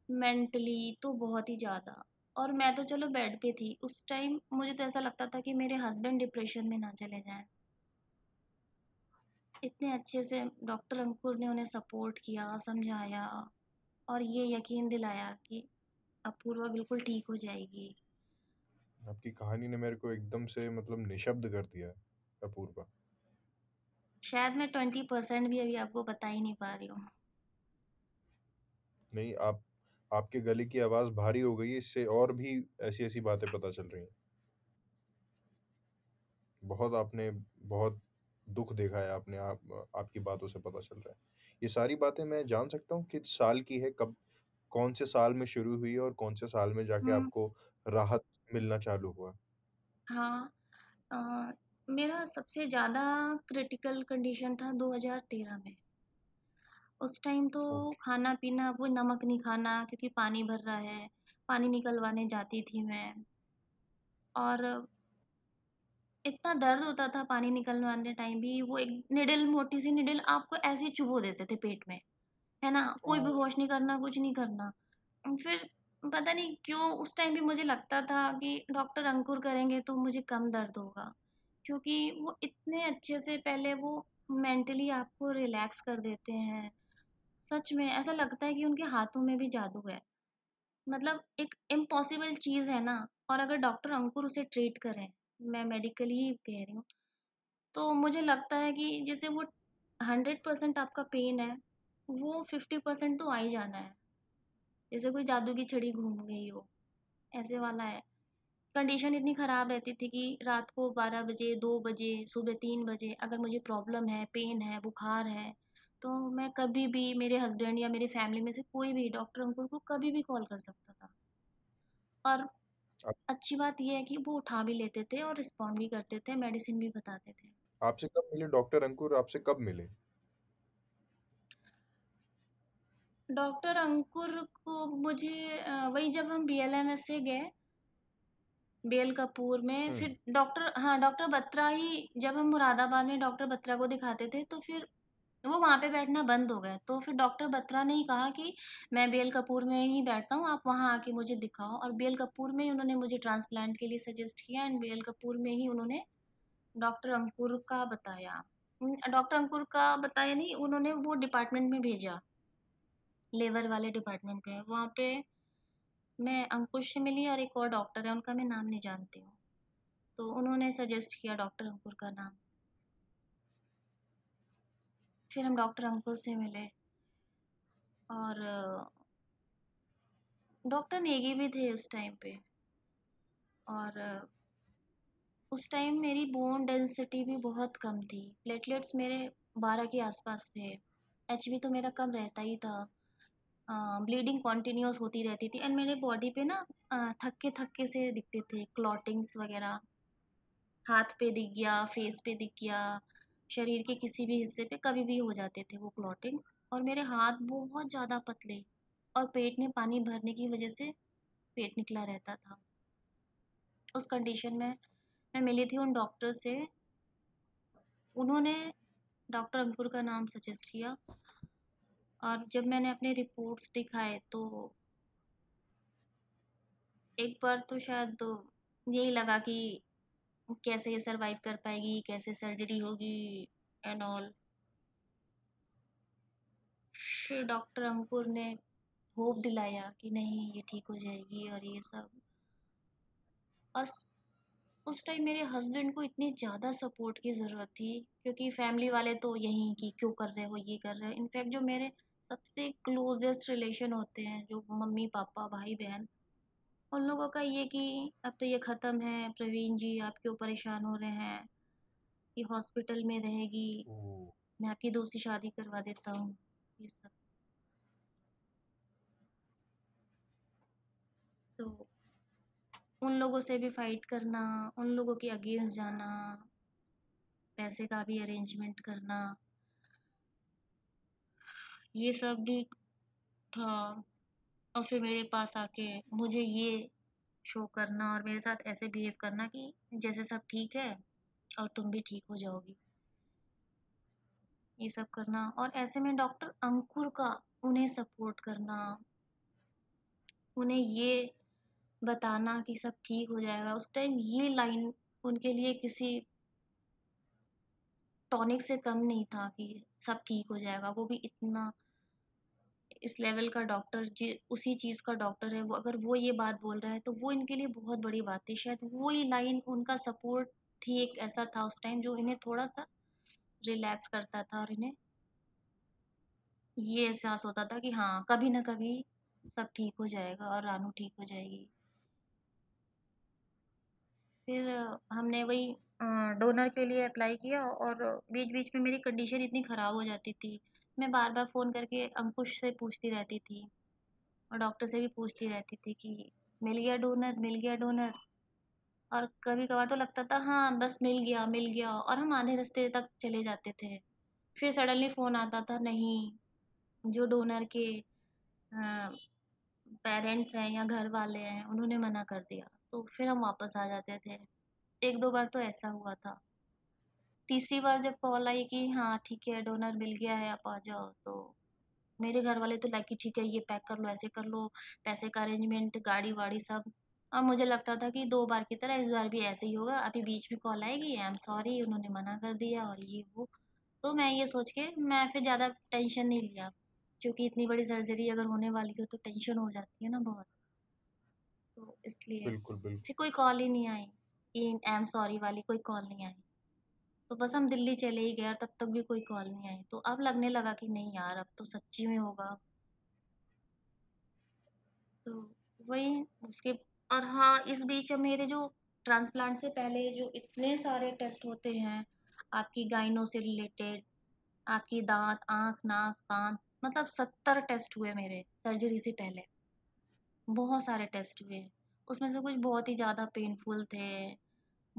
मेंटली तो बहुत ही ज़्यादा। और मैं तो चलो बेड पे थी। उस टाइम मुझे तो ऐसा लगता था कि मेरे हस्बैंड डिप्रेशन में ना चले जाएँ। इतने अच्छे से डॉक्टर अंकुर ने उन्हें सपोर्ट किया समझाया और ये यकीन दिलाया कि अपूर्वा बिल्कुल ठीक हो जाएगी। आपकी कहानी ने मेरे को एकदम से मतलब निशब्द कर दिया अपूर्वा। शायद मैं ट्वेंटी परसेंट भी अभी आपको बता ही नहीं पा रही हूँ। नहीं आप आपके गले की आवाज़ भारी हो गई है इससे और भी ऐसी ऐसी बातें पता चल रही हैं। बहुत आपने बहुत दुख देखा है आपने आप आपकी बातों से पता चल रहा है। ये सारी बातें मैं जान सकता हूँ किस साल की है कब कौन से साल में शुरू हुई और कौन से साल में जाके आपको राहत मिलना चालू हुआ? हाँ अ, मेरा सबसे ज़्यादा क्रिटिकल कंडीशन था 2013 में। उस टाइम तो खाना पीना वो नमक नहीं खाना क्योंकि पानी भर रहा है पानी निकलवाने जाती थी मैं। और इतना दर्द होता था पानी निकलवाने टाइम भी वो एक निडल मोटी सी निडल आपको ऐसे ही चुभो देते थे पेट में है ना? कोई ओ बेहोश नहीं करना कुछ नहीं करना। फिर पता नहीं क्यों उस टाइम भी मुझे लगता था कि डॉक्टर अंकुर करेंगे तो मुझे कम दर्द होगा क्योंकि वो इतने अच्छे से पहले वो मेंटली आपको रिलैक्स कर देते हैं सच में ऐसा लगता है कि उनके हाथों में भी जादू है। मतलब एक इम्पॉसिबल चीज़ है ना, और अगर डॉक्टर अंकुर उसे ट्रीट करें, मैं मेडिकली कह रही हूँ तो मुझे लगता है कि जैसे वो हंड्रेड परसेंट आपका पेन है, वो फिफ्टी परसेंट तो आ ही जाना है। जैसे कोई जादू की छड़ी घूम गई हो, ऐसे वाला है। कंडीशन इतनी ख़राब रहती थी कि रात को बारह बजे, दो बजे, सुबह तीन बजे अगर मुझे प्रॉब्लम है पेन है, बुखार है तो मैं कभी भी मेरे हस्बैंड या मेरी फैमिली में से कोई भी डॉक्टर अंकुर को कभी भी कॉल कर सकता था। और आप, अच्छी बात ये है कि वो उठा भी लेते थे और रिस्पॉन्ड भी करते थे मेडिसिन भी बताते थे। आपसे कब मिले डॉक्टर अंकुर? आपसे कब मिले? डॉक्टर अंकुर को मुझे अ, वही जब हम बीएलएमएस से गए बेल कपूर में हम्म। फिर डॉक्टर हाँ डॉक्टर बत्रा ही जब हम मुरादाबाद में डॉक्टर बत्रा को दिखाते थे तो फिर वो वहाँ पे बैठना बंद हो गया। तो फिर डॉक्टर बत्रा ने ही कहा कि, मैं बेल कपूर में ही बैठता हूँ, आप वहाँ आके मुझे दिखाओ। और बेल कपूर में ही उन्होंने मुझे ट्रांसप्लांट के लिए सजेस्ट किया एंड बेल कपूर में ही उन्होंने डॉक्टर अंकुर का बताया। डॉक्टर अंकुर का बताया नहीं, उन्होंने वो डिपार्टमेंट में भेजा। लेबर वाले डिपार्टमेंट में। वहाँ पे मैं अंकुश से मिली और एक और डॉक्टर है, उनका मैं नाम नहीं जानती हूँ। तो उन्होंने सजेस्ट किया डॉक्टर अंकुर का नाम। फिर हम डॉक्टर अंकुर से मिले और डॉक्टर नेगी भी थे उस टाइम पे और उस टाइम मेरी बोन डेंसिटी भी बहुत कम थी। प्लेटलेट्स मेरे बारह के आसपास थे। एच तो मेरा कम रहता ही था। ब्लीडिंग कॉन्टीन्यूस होती रहती थी एंड मेरे बॉडी पे ना थक्के थक्के से दिखते थे। क्लॉटिंग्स वगैरह। हाथ पे दिख गया फेस पे दिख गया। शरीर के किसी भी हिस्से पे कभी भी हो जाते थे वो क्लॉटिंग्स और मेरे हाथ बहुत ज़्यादा पतले और पेट में पानी भरने की वजह से पेट निकला रहता था। उस कंडीशन में मैं मिली थी उन डॉक्टर से। उन्होंने डॉक्टर अंकुर का नाम सजेस्ट किया और जब मैंने अपने रिपोर्ट्स दिखाए तो एक बार तो शायद यही लगा कि कैसे ये सरवाइव कर पाएगी, कैसे सर्जरी होगी एंड ऑल डॉक्टर अंकुर ने होप दिलाया कि नहीं, ये ठीक हो जाएगी और ये सब। बस, उस टाइम मेरे हस्बैंड को इतनी ज़्यादा सपोर्ट की ज़रूरत थी, क्योंकि फैमिली वाले तो यहीं कि क्यों कर रहे हो, ये कर रहे हो। इनफैक्ट जो मेरे सबसे क्लोजेस्ट रिलेशन होते हैं, जो मम्मी, पापा भाई बहन उन लोगों का ये कि अब तो ये ख़त्म है प्रवीण जी आप क्यों परेशान हो रहे हैं ये हॉस्पिटल में रहेगी मैं आपकी दोस्त से शादी करवा देता हूँ ये सब। तो उन लोगों से भी फाइट करना उन लोगों के अगेंस्ट जाना पैसे का भी अरेंजमेंट करना ये सब भी था। और फिर मेरे पास आके मुझे ये शो करना और मेरे साथ ऐसे बिहेव करना कि जैसे सब ठीक है और तुम भी ठीक हो जाओगी। ये सब करना और ऐसे में डॉक्टर अंकुर का उन्हें सपोर्ट करना, उन्हें ये बताना कि सब ठीक हो जाएगा। उस टाइम ये लाइन उनके लिए किसी टॉनिक से कम नहीं था कि सब ठीक हो जाएगा। वो भी इतना इस लेवल का डॉक्टर उसी चीज़ का डॉक्टर है, वो अगर वो ये बात बोल रहा है तो वो इनके लिए बहुत बड़ी बात है शायद वो ही लाइन उनका सपोर्ट ही एक ऐसा था उस टाइम जो इन्हें थोड़ा सा रिलैक्स करता था और इन्हें ये एहसास होता था कि हाँ कभी ना कभी सब ठीक हो जाएगा और रानू ठीक हो जाएगी। फिर हमने वही डोनर के लिए अप्लाई किया और बीच बीच में मेरी कंडीशन इतनी ख़राब हो जाती थी मैं बार बार फ़ोन करके अंकुश से पूछती रहती थी और डॉक्टर से भी पूछती रहती थी कि, मिल गया डोनर, मिल गया डोनर? और कभी कभार तो लगता था हाँ बस मिल गया मिल गया। और हम आधे रास्ते तक चले जाते थे। फिर सडनली फ़ोन आता था, नहीं, जो डोनर के पेरेंट्स हैं या घर वाले हैं, उन्होंने मना कर दिया। तो फिर हम वापस आ जाते थे। एक दो बार तो ऐसा हुआ था। तीसरी बार जब कॉल आई कि हाँ ठीक है डोनर मिल गया है आप आ जाओ तो मेरे घर वाले तो लाइक ठीक है ये पैक कर लो ऐसे कर लो पैसे का अरेंजमेंट गाड़ी वाड़ी सब। अब मुझे लगता था कि दो बार की तरह इस बार भी ऐसे ही होगा अभी बीच में कॉल आएगी आई एम सॉरी उन्होंने मना कर दिया और ये वो। तो मैं ये सोच के मैं फिर ज़्यादा टेंशन नहीं लिया क्योंकि इतनी बड़ी सर्जरी अगर होने वाली हो तो टेंशन हो जाती है ना बहुत। तो इसलिए बिल्कुल बिल्कुल। फिर कोई कॉल ही नहीं आई आई एम सॉरी वाली कोई कॉल नहीं आई। तो बस हम दिल्ली चले ही गए और तब तक भी कोई कॉल नहीं आई। तो अब लगने लगा कि नहीं यार, अब तो सच्ची में होगा। तो वही, उसके और हाँ इस बीच मेरे जो ट्रांसप्लांट से पहले जो इतने सारे टेस्ट होते हैं, आपकी गाइनो से रिलेटेड, आपकी दांत, आँख, नाक, कान मतलब सत्तर टेस्ट हुए मेरे सर्जरी से पहले। बहुत सारे टेस्ट हुए। उसमें से कुछ बहुत ही ज़्यादा पेनफुल थे।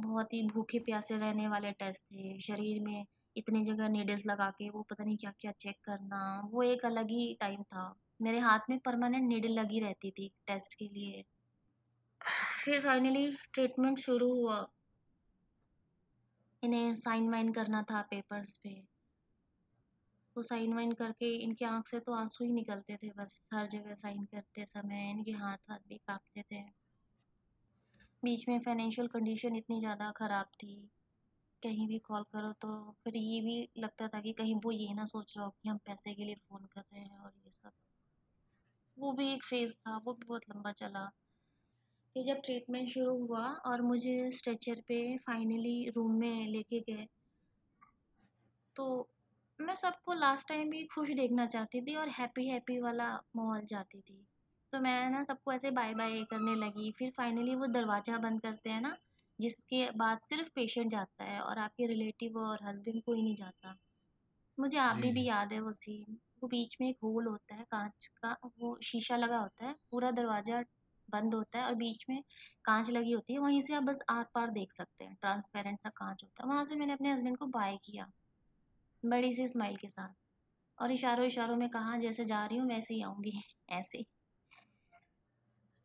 बहुत ही भूखे प्यासे रहने वाले टेस्ट थे। शरीर में इतनी जगह नीडल्स लगा के वो पता नहीं क्या क्या चेक करना, वो एक अलग ही टाइम था। मेरे हाथ में परमानेंट नीडल लगी रहती थी टेस्ट के लिए। फिर फाइनली ट्रीटमेंट शुरू हुआ। इन्हें साइन वाइन करना था पेपर्स पे। वो साइन वाइन करके इनकी आँख से तो आँसू ही निकलते थे बस। हर जगह साइन करते समय इनके हाथ हाथ भी कांपते थे। बीच में फाइनेंशियल कंडीशन इतनी ज़्यादा ख़राब थी, कहीं भी कॉल करो तो फिर ये भी लगता था कि कहीं वो ये ना सोच रहा हो कि हम पैसे के लिए फ़ोन कर रहे हैं और ये सब। वो भी एक फ़ेज़ था, वो भी बहुत लंबा चला। फिर जब ट्रीटमेंट शुरू हुआ और मुझे स्ट्रेचर पे फाइनली रूम में लेके गए तो मैं सबको लास्ट टाइम भी खुश देखना चाहती थी और हैप्पी हैप्पी वाला माहौल चाहती थी। तो मैं ना सबको ऐसे बाय बाय करने लगी। फिर फाइनली वो दरवाज़ा बंद करते हैं ना जिसके बाद सिर्फ़ पेशेंट जाता है और आपके रिलेटिव और हस्बैंड कोई नहीं जाता। मुझे जी अभी भी जी। याद है वो सीन वो बीच में एक होल होता है कांच का वो शीशा लगा होता है पूरा दरवाज़ा बंद होता है और बीच में कांच लगी होती है। वहीं से आप बस आर पार देख सकते हैं ट्रांसपेरेंट सा कांच होता है। वहाँ से मैंने अपने हस्बैंड को बाय किया बड़ी सी स्माइल के साथ। और इशारों इशारों में कहा जैसे जा रही हूँ वैसे ही आऊँगी। ऐसे।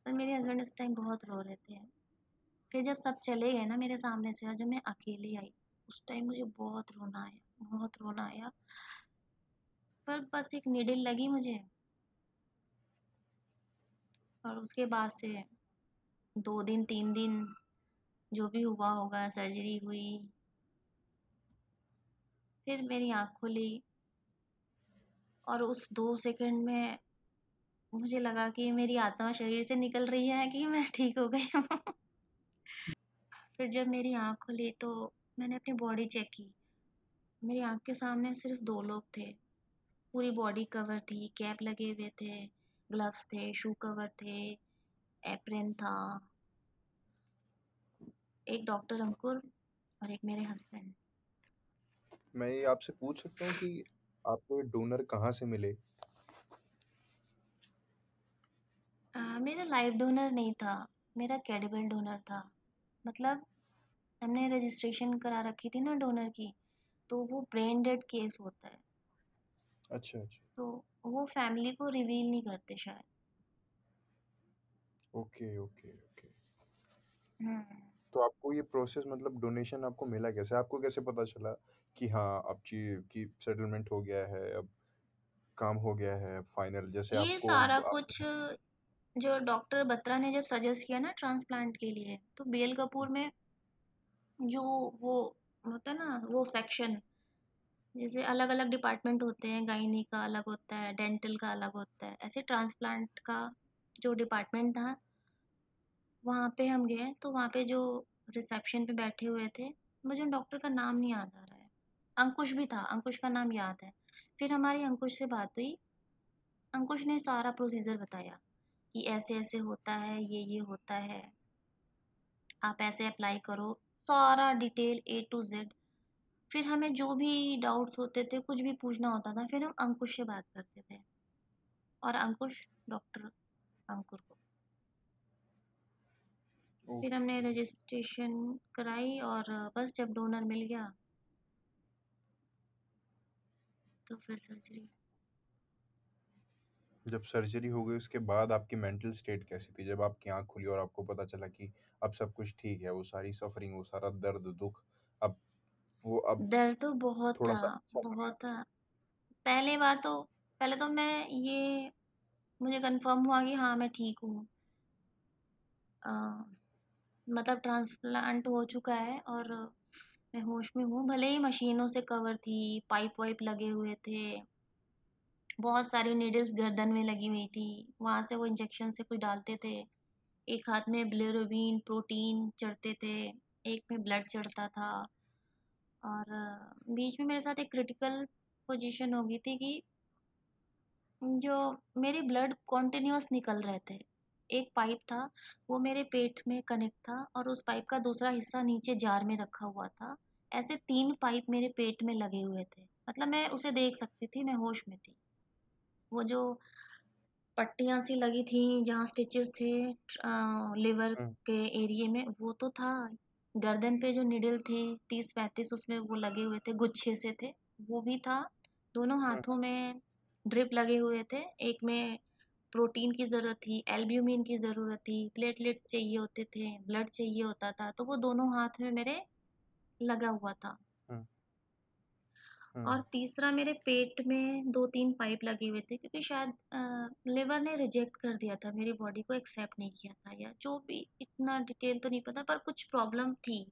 और मेरे हस्बैंड उस टाइम बहुत रो रहे थे। फिर जब सब चले गए ना मेरे सामने से और जब मैं अकेली आई, उस टाइम मुझे बहुत रोना आया, बहुत रोना आया। पर बस एक निडिल लगी मुझे। और उसके बाद से दो दिन, तीन दिन जो भी हुआ होगा सर्जरी हुई। फिर मेरी आँख खुली और उस दो सेकंड में मुझे लगा कि मेरी आत्मा शरीर से निकल रही है कि मैं ठीक हो गई हूँ। फिर जब मेरी आँख खुली तो मैंने अपनी बॉडी चेक की। मेरी आँख के सामने सिर्फ़ दो लोग थे। पूरी बॉडी कवर थी कैप लगे हुए थे ग्लव्स थे शू कवर थे एप्रेन था। एक डॉक्टर अंकुर और एक मेरे हस्बैंड मैं आपसे पूछ सकता हूँ कि आपको डोनर कहाँ से मिले? अ, मेरा लाइव डोनर नहीं था, मेरा क्रेडिबल डोनर था। मतलब हमने रजिस्ट्रेशन करा रखी थी ना डोनर की, तो वो ब्रेन डेड केस होता है। अच्छा, अच्छा। तो वो फैमिली को रिवील नहीं करते शायद। Okay, okay, okay. हुँ। तो आपको ये प्रोसेस मतलब डोनेशन आपको मिला कैसे? आपको कैसे पता चला कि हाँ, अब आपकी की सेटलमेंट हो गया है, अब काम हो गया है फाइनल जैसे ये आपको सारा आप कुछ जो डॉक्टर बत्रा ने जब सजेस्ट किया ना ट्रांसप्लांट के लिए, तो बीएल कपूर में जो वो होता है ना, वो सेक्शन जैसे अलग-अलग डिपार्टमेंट होते हैं, गायनी का अलग होता है, डेंटल का अलग होता है, ऐसे ट्रांसप्लांट का जो डिपार्टमेंट था, वहाँ पे हम गए, तो वहाँ पे जो रिसेप्शन पे बैठे हुए थे, मुझे उन डॉक्टर का नाम नहीं याद आ रहा है। अंकुश भी था, अंकुश का नाम याद है। फिर हमारी अंकुश से बात हुई, अंकुश ने सारा प्रोसीजर बताया कि ऐसे-ऐसे होता है, ये-ये होता है, आप ऐसे अप्लाई करो, सारा डिटेल ए टू ज़ेड। फिर हमें जो भी डाउट्स होते थे, कुछ भी पूछना होता था, फिर हम अंकुश से बात करते थे और अंकुश डॉक्टर अंकुर को। फिर हमने रजिस्ट्रेशन कराई और बस जब डोनर मिल गया तो फिर सर्जरी। जब सर्जरी हो गई उसके बाद आपकी मेंटल स्टेट कैसी थी? जब आपकी आँख खुली और आपको पता चला कि अब सब कुछ ठीक है, वो सारी सफरिंग, वो सारा दर्द, दुःख अब वो अब दर्द तो बहुत था, थोड़ा-सा अच्छा सा बहुत था। पहली बार तो पहले तो मैं ये मुझे कन्फर्म हुआ कि हाँ, मैं ठीक हूँ। अ, मतलब ट्रांसप्लांट हो चुका है और मैं होश में हूँ। भले ही मशीनों से कवर थी, पाइप-वाइप लगे हुए थे, बहुत सारी नीडल्स गर्दन में लगी हुई थी। वहाँ से वो इंजेक्शन से कुछ डालते थे। एक हाथ में बिलिरुबिन, प्रोटीन चढ़ते थे, एक में ब्लड चढ़ता था और बीच में मेरे साथ एक क्रिटिकल पोज़ीशन हो गई थी कि जो मेरे ब्लड कॉन्टिन्यूअस निकल रहे थे। एक पाइप था, वो मेरे पेट में कनेक्ट था और उस पाइप का दूसरा हिस्सा नीचे जार में रखा हुआ था। ऐसे तीन पाइप मेरे पेट में लगे हुए थे। मतलब मैं उसे देख सकती थी, मैं होश में थी। वो जो पट्टियाँ सी लगी थी, जहाँ स्टिचेस थे अ, लिवर हुँ, के एरिये में, वो तो था। गर्दन पे जो निडल थे 30-35 उसमें वो लगे हुए थे, गुच्छे से थे, वो भी था। दोनों हुँ, हाथों में ड्रिप लगे हुए थे। एक में प्रोटीन की ज़रूरत थी, एल्ब्यूमिन की ज़रूरत थी, प्लेटलेट्स चाहिए होते थे, ब्लड चाहिए होता था, तो वो दोनों हाथ में मेरे लगा हुआ था। और हुँ, तीसरा मेरे पेट में 2-3 पाइप लगे हुए थे क्योंकि शायद अ, लिवर ने रिजेक्ट कर दिया था, मेरी बॉडी को एक्सेप्ट नहीं किया था या जो भी इतना डिटेल तो नहीं पता पर कुछ प्रॉब्लम थी।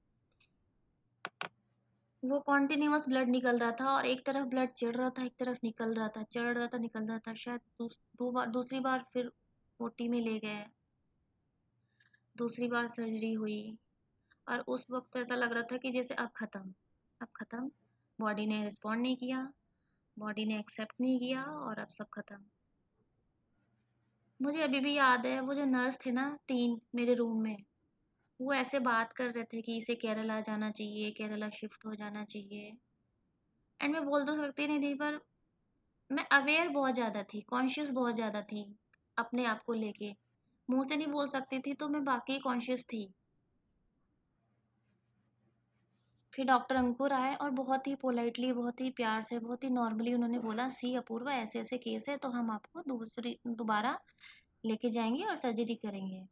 वो कॉन्टिन्यूअस ब्लड निकल रहा था और एक तरफ़ ब्लड चढ़ रहा था, एक तरफ़ निकल रहा था, चढ़ रहा था, निकल रहा था। शायद दूस 2 बार दूसरी बार फिर ओटी में ले गए, दूसरी बार सर्जरी हुई और उस वक़्त ऐसा लग रहा था कि जैसे अब ख़त्म, अब ख़त्म, बॉडी ने रिस्पॉन्ड नहीं किया, बॉडी ने एक्सेप्ट नहीं किया और अब सब ख़त्म। मुझे अभी भी याद है वो जो नर्स थे ना तीन मेरे रूम में, वो ऐसे बात कर रहे थे कि इसे केरला जाना चाहिए, केरला शिफ्ट हो जाना चाहिए एंड मैं बोल तो सकती नहीं थी पर मैं अवेयर बहुत ज़्यादा थी, कॉन्शियस बहुत ज़्यादा थी अपने आप को लेके। मुँह से नहीं बोल सकती थी तो मैं बाकी कॉन्शियस थी। फिर डॉक्टर अंकुर आए और बहुत ही पोलाइटली, बहुत ही प्यार से, बहुत ही नॉर्मली उन्होंने बोला, "सी अपूर्वा ऐसे-ऐसे केस है तो हम आपको दूसरी दोबारा लेके जाएँगे और सर्जरी करेंगे।"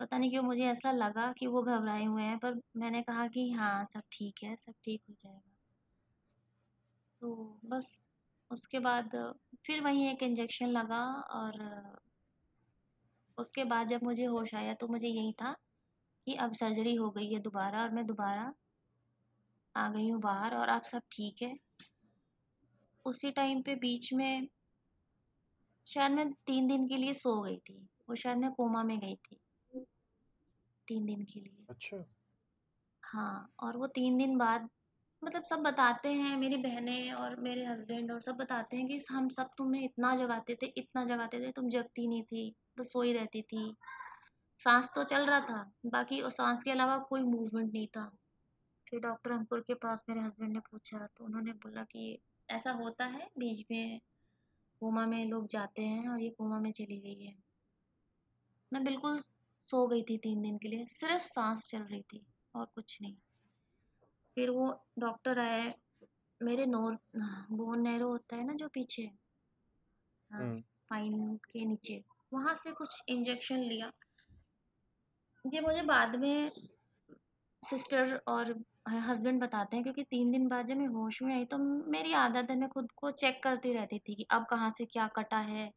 पता नहीं क्यों मुझे ऐसा लगा कि वो घबराए हुए हैं पर मैंने कहा कि हाँ, सब ठीक है, सब ठीक हो जाएगा। तो बस उसके बाद फिर वहीं एक इंजेक्शन लगा और उसके बाद जब मुझे होश आया तो मुझे यही था कि अब सर्जरी हो गई है दोबारा और मैं दोबारा आ गई हूँ बाहर और आप सब ठीक है। उसी टाइम पे बीच में शायद मैं तीन दिन के लिए सो गई थी। वो शायद मैं कोमा में गई थी तीन दिन के लिए। अच्छा। हाँ, और वो तीन दिन बाद मतलब सब बताते हैं मेरी बहनें और मेरे हस्बैंड और सब बताते हैं कि हम सब तुम्हें इतना जगाते थे, इतना जगाते थे, तुम जगती नहीं थी, बस सोई रहती थी। सांस तो चल रहा था, बाकी और साँस के अलावा कोई मूवमेंट नहीं था। फिर डॉक्टर अंकुर के पास मेरे हस्बैंड ने पूछा तो उन्होंने बोला कि ऐसा होता है बीच में कोमा में लोग जाते हैं और ये कोमा में चली गई है। मैं बिल्कुल सो गई थी तीन दिन के लिए, सिर्फ़ सांस चल रही थी और कुछ नहीं। फिर वो डॉक्टर आए, मेरे नोर बोन नैरो होता है ना जो पीछे हाँ, स्पाइन के नीचे, वहाँ से कुछ इंजेक्शन लिया। ये मुझे बाद में सिस्टर और हस्बैंड बताते हैं क्योंकि तीन दिन बाद जब मैं होश में आई तो मेरी आदत है मैं खुद को चेक करती रहती थी कि अब कहाँ से क्या कटा है,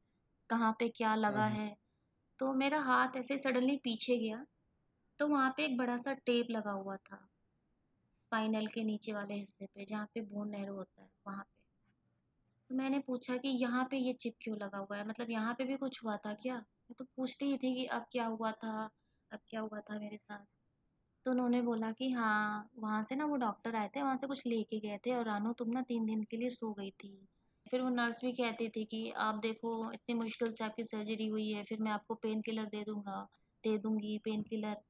कहाँ पे क्या लगा हुँ। है। तो मेरा हाथ ऐसे सडनली पीछे गया, तो वहाँ पे एक बड़ा-सा टेप लगा हुआ था, स्पाइनल के नीचे वाले हिस्से पे जहाँ पे बोन नैरो होता है, वहाँ पे। तो मैंने पूछा कि यहाँ पे ये चिप क्यों लगा हुआ है? मतलब यहाँ पे भी कुछ हुआ था क्या? मैं तो पूछती ही थी कि अब क्या हुआ था? अब क्या हुआ था मेरे साथ? तो उन्होंने बोला कि हाँ, वहाँ से ना वो डॉक्टर आए थे, वहाँ से कुछ लेके गए थे और रानो तुम ना तीन दिन के लिए सो गई थी। फिर वो नर्स भी कहती थी कि आप देखो इतनी मुश्किल से आपकी सर्जरी हुई है, फिर मैं आपको पेन किलर दे दूँगा दे दूँगी पेन किलर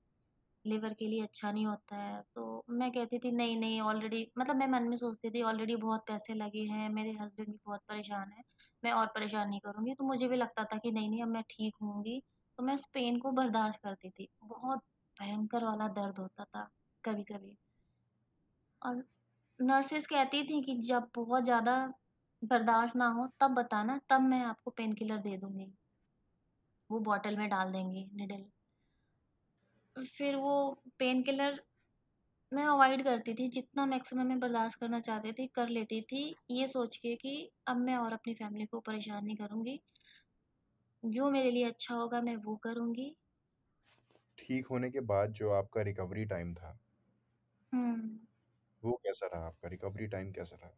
लिवर के लिए अच्छा नहीं होता है। तो मैं कहती थी नहीं, नहीं ऑलरेडी मतलब मैं मन में सोचती थी ऑलरेडी बहुत पैसे लगे हैं, मेरे हस्बैंड भी बहुत परेशान है मैं और परेशान नहीं करूँगी। तो मुझे भी लगता था कि नहीं, नहीं अब मैं ठीक होंगी, तो मैं उस पेन को बर्दाश्त करती थी। बहुत भयंकर वाला दर्द होता था कभी-कभी और नर्सेज़ कहती थी कि जब बहुत ज़्यादा बर्दाश्त ना हो तब बताना, तब मैं आपको पेन किलर दे दूँगी। वो बॉटल में डाल देंगी निडल। फिर वो पेन किलर मैं अवॉइड करती थी, जितना मैक्सिमम मैं बर्दाश्त करना चाहती थी, कर लेती थी, ये सोच के कि अब मैं और अपनी फैमिली को परेशान नहीं करूँगी। जो मेरे लिए अच्छा होगा मैं वो करूँगी। ठीक होने के बाद जो आपका रिकवरी टाइम था हुँ। वो कैसा रहा आपका? रिकवरी टाइम कैसा रहा?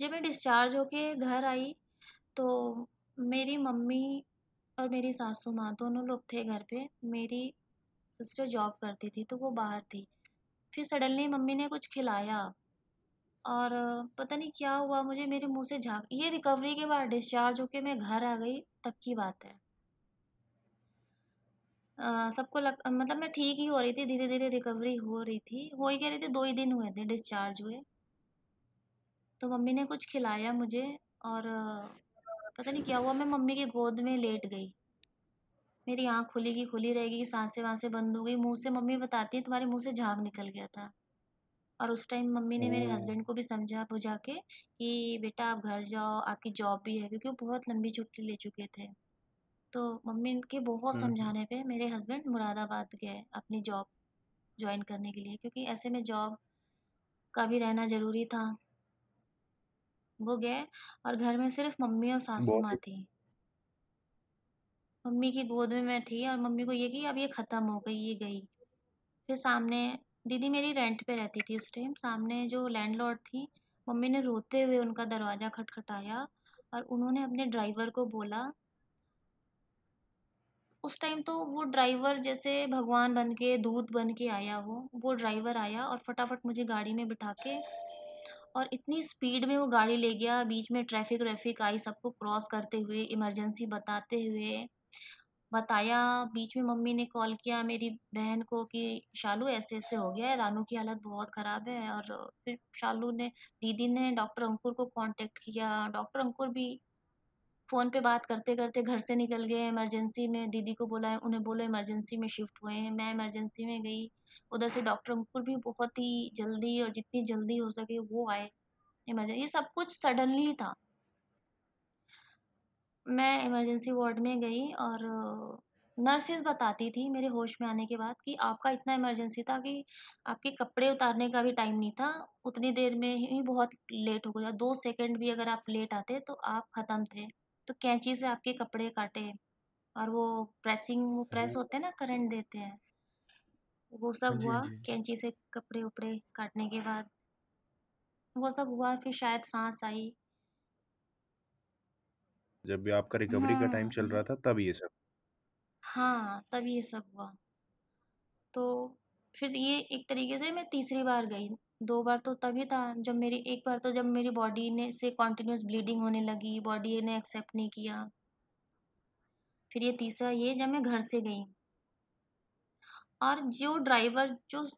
जब मैं डिस्चार्ज होके घर आई, तो मेरी मम्मी और मेरी सासू माँ दोनों लोग थे घर पे। मेरी सिस्टर जॉब करती थी, तो वो बाहर थी। फिर सडनली मम्मी ने कुछ खिलाया और पता नहीं क्या हुआ मुझे मेरे मुँह से झाग ये रिकवरी के बाद डिस्चार्ज होके मैं घर आ गई तब की बात है। अ, सबको लग मतलब मैं ठीक ही हो रही थी, धीरे-धीरे रिकवरी हो रही थी। हो ही क्या रही थी 2 ही दिन हुए थे डिस्चार्ज हुए। तो मम्मी ने कुछ खिलाया मुझे और पता नहीं क्या हुआ मैं मम्मी की गोद में लेट गई। मेरी आँख खुली की खुली रह गई, साँसें-वाँसें बंद हो गई। मुँह से मम्मी बताती हैं तुम्हारे मुँह से झाग निकल गया था। और उस टाइम मम्मी ने मेरे ओह! हस्बैंड को भी समझा-बुझा के कि बेटा आप घर जाओ, आपकी जॉब भी है क्योंकि वो बहुत लंबी छुट्टी ले चुके थे। तो मम्मी के बहुत हुँ, हुँ। समझाने पे मेरे हस्बैंड मुरादाबाद गए अपनी जॉब जॉइन करने के लिए क्योंकि ऐसे में जॉब का भी रहना ज़रूरी था। वो गए और घर में सिर्फ़ मम्मी और सासू बहुत माँ थी। मम्मी की गोद में मैं थी और मम्मी को ये कि अब ये ख़त्म हो गई, ये गई। फिर सामने दीदी मेरी रेंट पे रहती थी उस टाइम, सामने जो लैंडलॉर्ड थी, मम्मी ने रोते हुए उनका दरवाज़ा खटखटाया और उन्होंने अपने ड्राइवर को बोला उस टाइम तो वो ड्राइवर जैसे भगवान बन के, दूत बन के आया वो। वो ड्राइवर आया और फटाफट मुझे गाड़ी में बिठा के और इतनी स्पीड में वो गाड़ी ले गया, बीच में ट्रैफ़िक-व्रैफ़िक आई, सबको क्रॉस करते हुए, इमरजेंसी बताते हुए, बताया। बीच में मम्मी ने कॉल किया मेरी बहन को कि शालू ऐसे-ऐसे हो गया है, रानू की हालत बहुत ख़राब है और फिर शालू ने दीदी ने डॉक्टर अंकुर को कॉन्टैक्ट किया। डॉक्टर अंकुर भी फ़ोन पे बात करते-करते घर से निकल गए इमरजेंसी में दीदी को बुलाया उन्हें बोलो इमरजेंसी में शिफ्ट हुए हैं। मैं इमरजेंसी में गई, उधर से डॉक्टर अंकुर भी बहुत ही जल्दी और जितनी जल्दी हो सके वो आए इमरजेंसी ये सब कुछ सडनली था। मैं इमरजेंसी वार्ड में गई और नर्सेज़ बताती थी मेरे होश में आने के बाद कि आपका इतना इमरजेंसी था कि आपके कपड़े उतारने का भी टाइम नहीं था। उतनी देर में ही बहुत लेट हो गया। दो सेकंड भी अगर आप लेट आते तो आप ख़त्म थे। तो कैंची से आपके कपड़े काटे और वो प्रेसिंग वो प्रेस होते हैं ना करंट देते हैं। वो सब जी, हुआ जी। कैंची से कपड़े-वपड़े काटने के बाद। वो सब हुआ फिर शायद साँस आई। जब भी आपका रिकवरी का टाइम चल हुँ। रहा था तब ये सब? हाँ, तब ये सब हुआ। तो फिर ये एक तरीके से मैं तीसरी बार गई। 2 बार तो तभी था जब मेरी एक बार तो जब मेरी बॉडी ने से कंटीन्यूअस ब्लीडिंग होने लगी, बॉडी ने एक्सेप्ट नहीं किया। फिर ये तीसरा ये जब मैं घर से गई। और जो ड्राइवर जो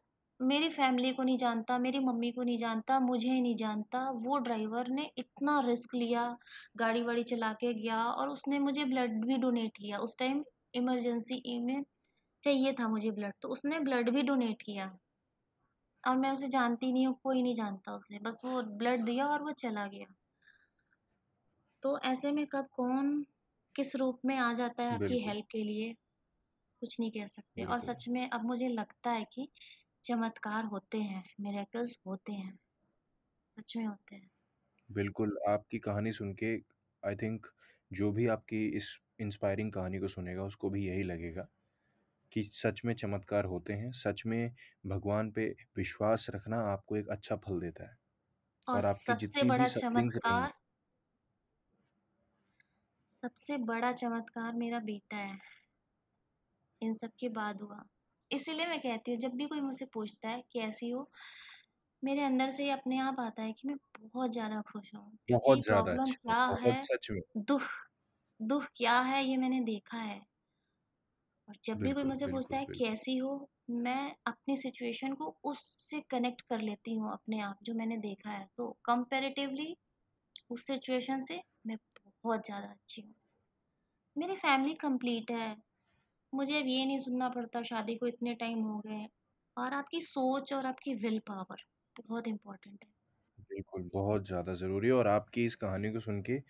मेरी फैमिली को नहीं जानता, मेरी मम्मी को नहीं जानता, मुझे नहीं जानता। वो ड्राइवर ने इतना रिस्क लिया, गाड़ी-वाड़ी चला के गया और उसने मुझे ब्लड भी डोनेट किया। उस टाइम इमरजेंसी में चाहिए था मुझे ब्लड, तो उसने ब्लड भी डोनेट किया। और मैं उसे जानती नहीं हूँ, कोई नहीं जानता उसे। बस वो ब्लड दिया और वो चला गया। तो ऐसे में कब कौन किस रूप में आ जाता है आपकी हेल्प के लिए, कुछ नहीं कह सकते। और सच में अब मुझे लगता है कि चमत्कार होते हैं, मिरेकल्स होते हैं। सच में होते हैं। बिल्कुल, आपकी कहानी सुन के आई थिंक जो भी आपकी इस इंस्पायरिंग कहानी को सुनेगा उसको भी यही लगेगा कि सच में चमत्कार होते हैं, सच में भगवान पे विश्वास रखना आपको एक अच्छा फल देता है। और और आपकी सबसे जितनी भी बड़ा सफरिंग्स चमत्कार सबसे बड़ा चमत्कार मेरा बेटा है। इन सब के बाद हुआ। इसीलिए मैं कहती हूँ जब भी कोई मुझसे पूछता है कैसी हो? मेरे अंदर से ही अपने आप आता है कि मैं बहुत ज़्यादा खुश हूँ। बहुत ज़्यादा प्रॉब्लम अच्छे क्या बहुत है, सच में। दुःख दुःख क्या है ये मैंने देखा है। और जब भी कोई बिल्कुल, मुझसे पूछता बिल्कुल, है बिल्कुल। कैसी हो? मैं अपनी सिचुएशन को उससे कनेक्ट कर लेती हूँ अपने आप जो मैंने देखा है। तो कंपैरेटिवली उस सिचुएशन से मैं बहुत ज़्यादा अच्छी हूँ। मेरी फैमिली कंप्लीट है। मुझे अब ये नहीं सुनना पड़ता शादी को इतने टाइम हो गए। और आपकी सोच और आपकी विल पावर बहुत इम्पोर्टेंट है। बिल्कुल, बहुत ज़्यादा ज़रूरी है और आपकी इस कहानी को सुन के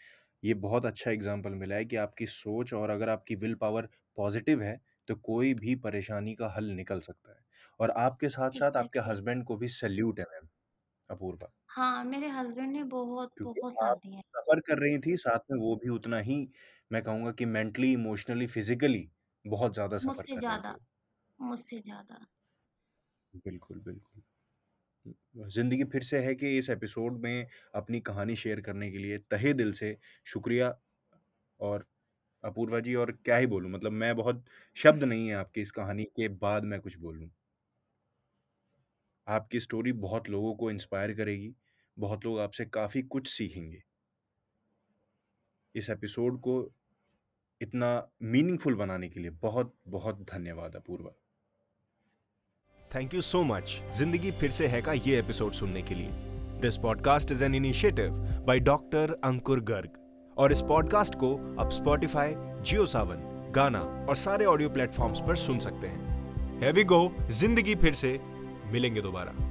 ये बहुत अच्छा एग्ज़ाम्पल मिला है कि आपकी सोच और अगर आपकी विल पावर पॉज़िटिव है, तो कोई भी परेशानी का हल निकल सकता है। और आपके साथ-साथ आपके एग्ज़ैक्टली। हस्बैंड को भी सैल्यूट है मैम, अपूर्वा। हाँ, मेरे हस्बैंड ने बहुत, क्योंकि बहुत साथ आप दिया है। सफ़र कर रही थी, साथ में वो भी उतना ही मैं कहूँगा कि मेंटली, इमोशनली, फिज़िकली बहुत ज़्यादा सफ़र मुझसे कर रहे ज़्यादा। मुझसे ज़्यादा। बिल्कुल, बिल्कुल। ज़िंदगी फिर से है कि इस एपिसोड में अपनी कहानी शेयर करने के लिए तहे दिल से शुक्रिया और अपूर्वा जी और क्या ही बोलूँ मतलब मैं बहुत शब्द नहीं है आपकी इस कहानी के बाद मैं कुछ बोलूँ। आपकी स्टोरी बहुत लोगों को इंस्पायर करेगी, बहुत लोग आपसे काफ़ी कुछ सीखेंगे। इस एपिसोड को इतना मीनिंगफुल बनाने के लिए बहुत-बहुत धन्यवाद Apurva. Thank you so much ज़िंदगी फिर से है का ये एपिसोड सुनने के लिए this podcast is an initiative by doctor Ankur Garg और इस पॉडकास्ट को आप स्पॉटिफाई जियो सावन गाना और सारे ऑडियो प्लेटफॉर्म्स पर सुन सकते हैं। हैवी गो ज़िंदगी फिर से। मिलेंगे दोबारा।